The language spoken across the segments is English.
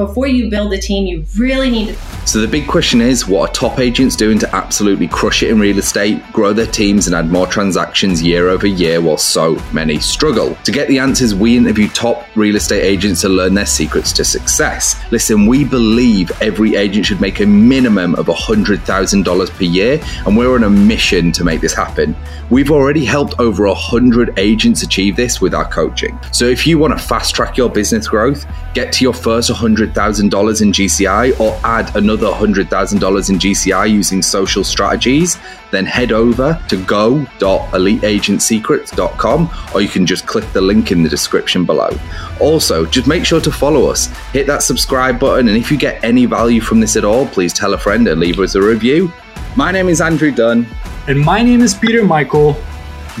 before you build a team, you really need to. So, the big question is what are top agents doing to absolutely crush it in real estate, grow their teams, and add more transactions year over year while so many struggle? To get the answers, we interview top real estate agents to learn their secrets to success. Listen, we believe every agent should make a minimum of $100,000 per year, and we're on a mission to make this happen. We've already helped over 100 agents achieve this with our coaching. So, if you want to fast track your business growth, get to your first $100,000 in GCI or add another $100,000 in GCI using social strategies, then head over to go.eliteagentsecrets.com or you can just click the link in the description below. Also, just make sure to follow us, hit that subscribe button, and if you get any value from this at all, please tell a friend and leave us a review. My name is Andrew Dunn. And my name is Peter Michael.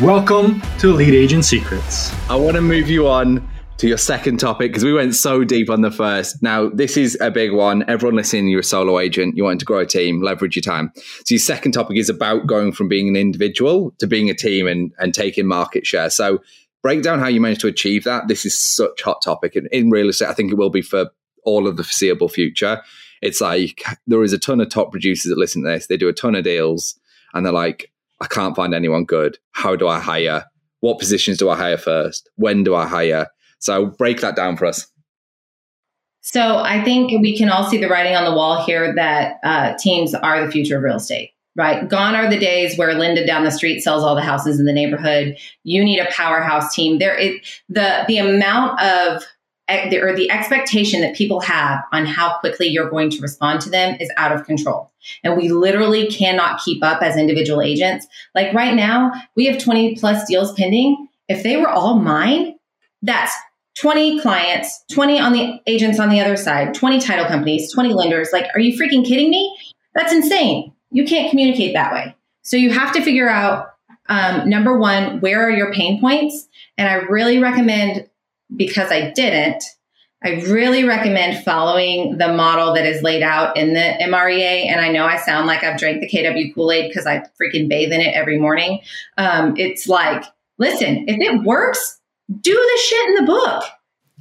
Welcome to Elite Agent Secrets. I want to move you on to your second topic because we went so deep on the first. Now, this is a big one. Everyone listening, you're a solo agent, you want to grow a team, leverage your time. So, your second topic is about going from being an individual to being a team and, and taking market share. So, break down how you managed to achieve that. This is such hot topic in, in real estate. I think it will be for all of the foreseeable future. It's like there is a ton of top producers that listen to this. They do a ton of deals and they're like, I can't find anyone good. How do I hire? What positions do I hire first? When do I hire? So break that down for us. So I think we can all see the writing on the wall here that uh, teams are the future of real estate. Right. Gone are the days where Linda down the street sells all the houses in the neighborhood. You need a powerhouse team. There is the the amount of or the expectation that people have on how quickly you're going to respond to them is out of control. And we literally cannot keep up as individual agents. Like right now, we have 20 plus deals pending. If they were all mine, that's 20 clients, 20 on the agents on the other side, 20 title companies, 20 lenders. Like, are you freaking kidding me? That's insane. You can't communicate that way. So you have to figure out um, number one, where are your pain points? And I really recommend, because I didn't, I really recommend following the model that is laid out in the MREA. And I know I sound like I've drank the KW Kool Aid because I freaking bathe in it every morning. Um, it's like, listen, if it works, do the shit in the book.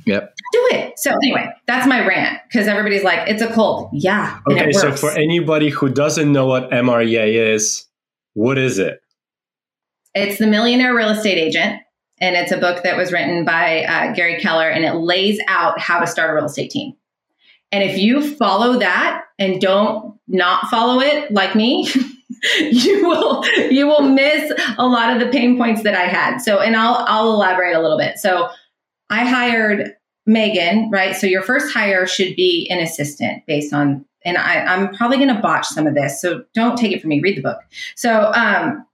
Yep. Do it. So anyway, that's my rant because everybody's like, it's a cult. Yeah. Okay. So for anybody who doesn't know what MREA is, what is it? It's the Millionaire Real Estate Agent. And it's a book that was written by uh, Gary Keller and it lays out how to start a real estate team. And if you follow that and don't not follow it like me, you will you will miss a lot of the pain points that I had. So, and I'll I'll elaborate a little bit. So, I hired Megan, right? So your first hire should be an assistant based on, and I, I'm probably going to botch some of this, so don't take it from me. Read the book. So, um,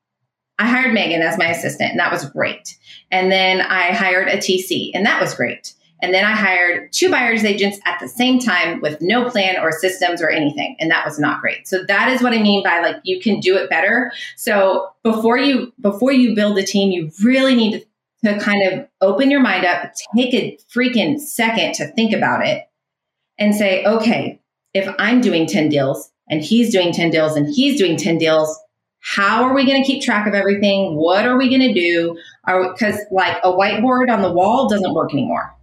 I hired Megan as my assistant, and that was great. And then I hired a TC, and that was great. And then I hired two buyer's agents at the same time with no plan or systems or anything. And that was not great. So that is what I mean by like you can do it better. So before you before you build a team, you really need to, to kind of open your mind up, take a freaking second to think about it and say, okay, if I'm doing 10 deals and he's doing 10 deals and he's doing 10 deals, how are we going to keep track of everything? What are we going to do? Because like a whiteboard on the wall doesn't work anymore.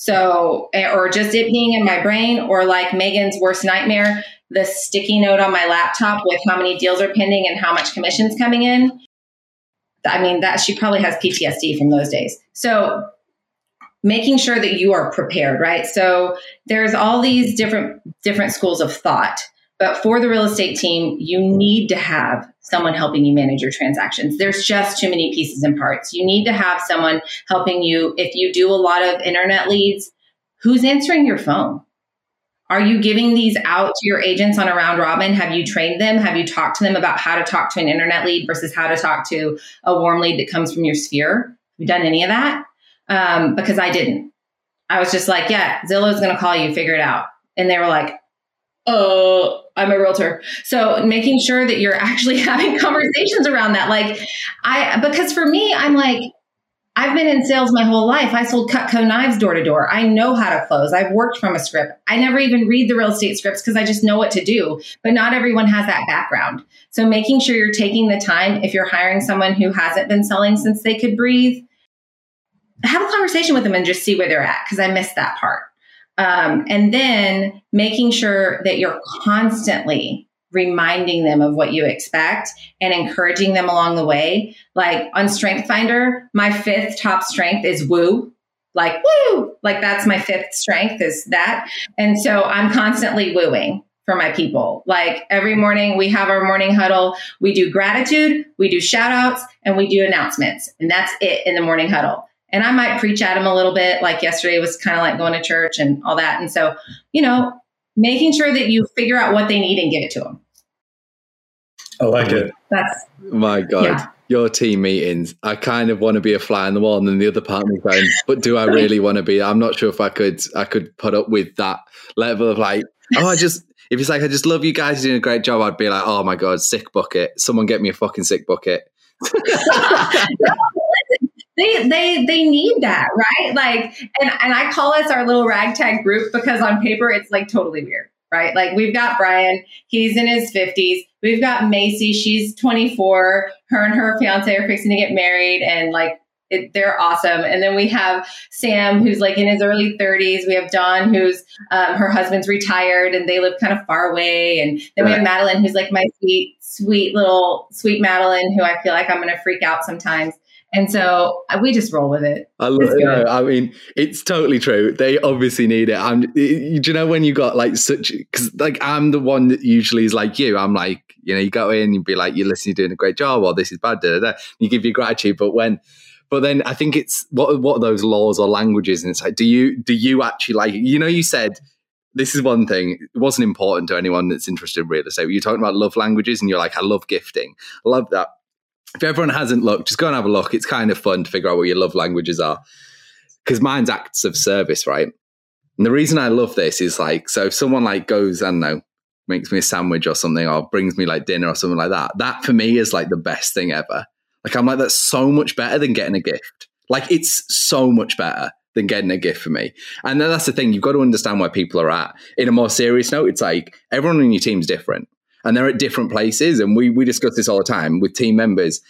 So, eh, or just it being in my brain, or like Megan's worst nightmare, the sticky note on my laptop with how many deals are pending and how much commission's coming in. I mean, that she probably has PTSD from those days. So, making sure that you are prepared, right? So, there's all these different different schools of thought. But for the real estate team, you need to have someone helping you manage your transactions. There's just too many pieces and parts. You need to have someone helping you. If you do a lot of internet leads, who's answering your phone? Are you giving these out to your agents on a round robin? Have you trained them? Have you talked to them about how to talk to an internet lead versus how to talk to a warm lead that comes from your sphere? Have you done any of that? Um, because I didn't. I was just like, yeah, Zillow's going to call you, figure it out. And they were like, oh, I'm a realtor. So making sure that you're actually having conversations around that. Like I, because for me, I'm like, I've been in sales my whole life. I sold Cutco knives door to door. I know how to close. I've worked from a script. I never even read the real estate scripts because I just know what to do. But not everyone has that background. So making sure you're taking the time if you're hiring someone who hasn't been selling since they could breathe, have a conversation with them and just see where they're at because I missed that part. Um, and then making sure that you're constantly reminding them of what you expect and encouraging them along the way. Like on Strength Finder, my fifth top strength is woo. Like woo, like that's my fifth strength is that. And so I'm constantly wooing for my people. Like every morning we have our morning huddle, we do gratitude, we do shout outs, and we do announcements. And that's it in the morning huddle. And I might preach at them a little bit. Like yesterday was kind of like going to church and all that. And so, you know, making sure that you figure out what they need and give it to them. I like it. That's my God. Yeah. Your team meetings, I kind of want to be a fly on the wall, and then the other part of me going, but do I really want to be? I'm not sure if I could. I could put up with that level of like, oh, I just if it's like I just love you guys doing a great job, I'd be like, oh my god, sick bucket! Someone get me a fucking sick bucket. they they they need that, right? Like, and and I call us our little ragtag group because on paper it's like totally weird, right? Like we've got Brian, he's in his fifties. We've got Macy, she's twenty four. Her and her fiance are fixing to get married, and like it, they're awesome. And then we have Sam, who's like in his early 30s. We have Dawn, who's um, her husband's retired and they live kind of far away. And then we have Madeline, who's like my sweet, sweet little sweet Madeline, who I feel like I'm going to freak out sometimes. And so uh, we just roll with it. I love it. I mean, it's totally true. They obviously need it. I'm, do you know when you got like such, because like I'm the one that usually is like you. I'm like, you know, you go in, you'd be like, you're listening, you're doing a great job, or this is bad, da, da, da. You give your gratitude. But when, but then I think it's what what are those laws or languages? And it's like, do you do you actually like? You know, you said this is one thing. It wasn't important to anyone that's interested in real estate. You're talking about love languages, and you're like, I love gifting. I love that. If everyone hasn't looked, just go and have a look. It's kind of fun to figure out what your love languages are. Because mine's acts of service, right? And the reason I love this is like, so if someone like goes, I don't know, makes me a sandwich or something, or brings me like dinner or something like that, that for me is like the best thing ever like I'm like, that's so much better than getting a gift. Like it's so much better than getting a gift for me. And then that's the thing, you've got to understand where people are at. In a more serious note, it's like everyone in your team's different. And they're at different places. And we we discuss this all the time with team members.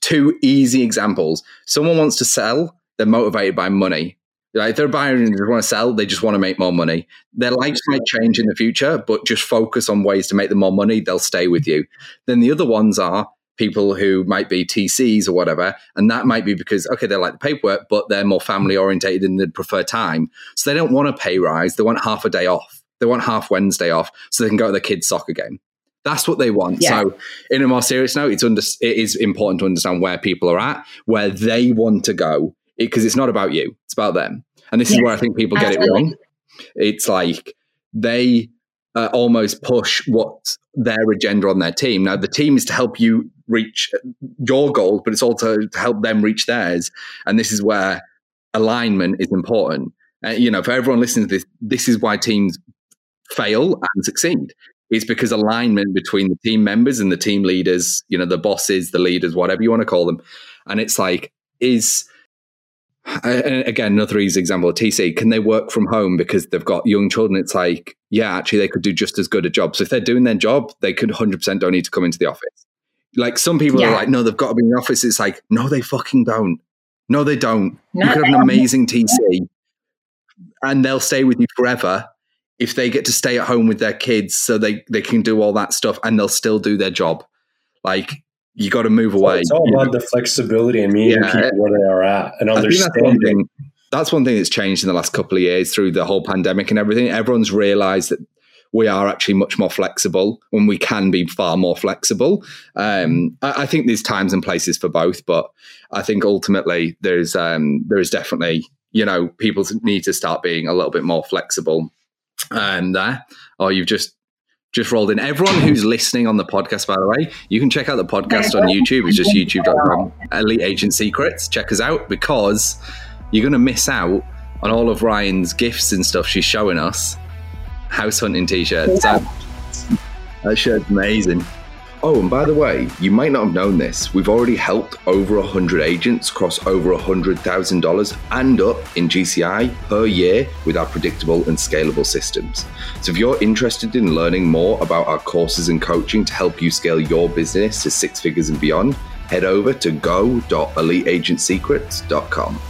Two easy examples. Someone wants to sell, they're motivated by money. Like if they're buying and they want to sell, they just want to make more money. Their lives might change in the future, but just focus on ways to make them more money, they'll stay with you. Then the other ones are people who might be TCs or whatever. And that might be because, okay, they like the paperwork, but they're more family orientated and they prefer time. So they don't want a pay rise. They want half a day off. They want half Wednesday off so they can go to their kids' soccer game. That's what they want. Yeah. So, in a more serious note, it's under, it is important to understand where people are at, where they want to go, because it, it's not about you, it's about them. And this yeah. is where I think people Absolutely. get it wrong. It's like they uh, almost push what their agenda on their team. Now, the team is to help you reach your goals, but it's also to help them reach theirs. And this is where alignment is important. Uh, you know, for everyone listening to this, this is why teams fail and succeed. It's because alignment between the team members and the team leaders, you know, the bosses, the leaders, whatever you want to call them. And it's like, is again another easy example of tc can they work from home because they've got young children? It's like yeah actually they could do just as good a job. So if they're doing their job they could 100% don't need to come into the office. Like some people yeah. are like no they've got to be in the office. It's like no they fucking don't. No they don't. No, you could have an amazing tc and they'll stay with you forever if they get to stay at home with their kids so they they can do all that stuff and they'll still do their job like you got to move away. It's all about know? the flexibility and meeting yeah. people where they are at and understanding. That's one, thing, that's one thing that's changed in the last couple of years through the whole pandemic and everything. Everyone's realized that we are actually much more flexible when we can be far more flexible. Um, I, I, think there's times and places for both, but I think ultimately there's um, there is definitely you know people need to start being a little bit more flexible um, there, or you've just just rolled in. Everyone who's listening on the podcast, by the way, you can check out the podcast on YouTube. It's just youtube.com, Elite Agent Secrets. Check us out because you're going to miss out on all of Ryan's gifts and stuff she's showing us. House hunting t shirts. That, that shirt's amazing. Oh, and by the way, you might not have known this. We've already helped over 100 agents cross over $100,000 and up in GCI per year with our predictable and scalable systems. So if you're interested in learning more about our courses and coaching to help you scale your business to six figures and beyond, head over to go.eliteagentsecrets.com.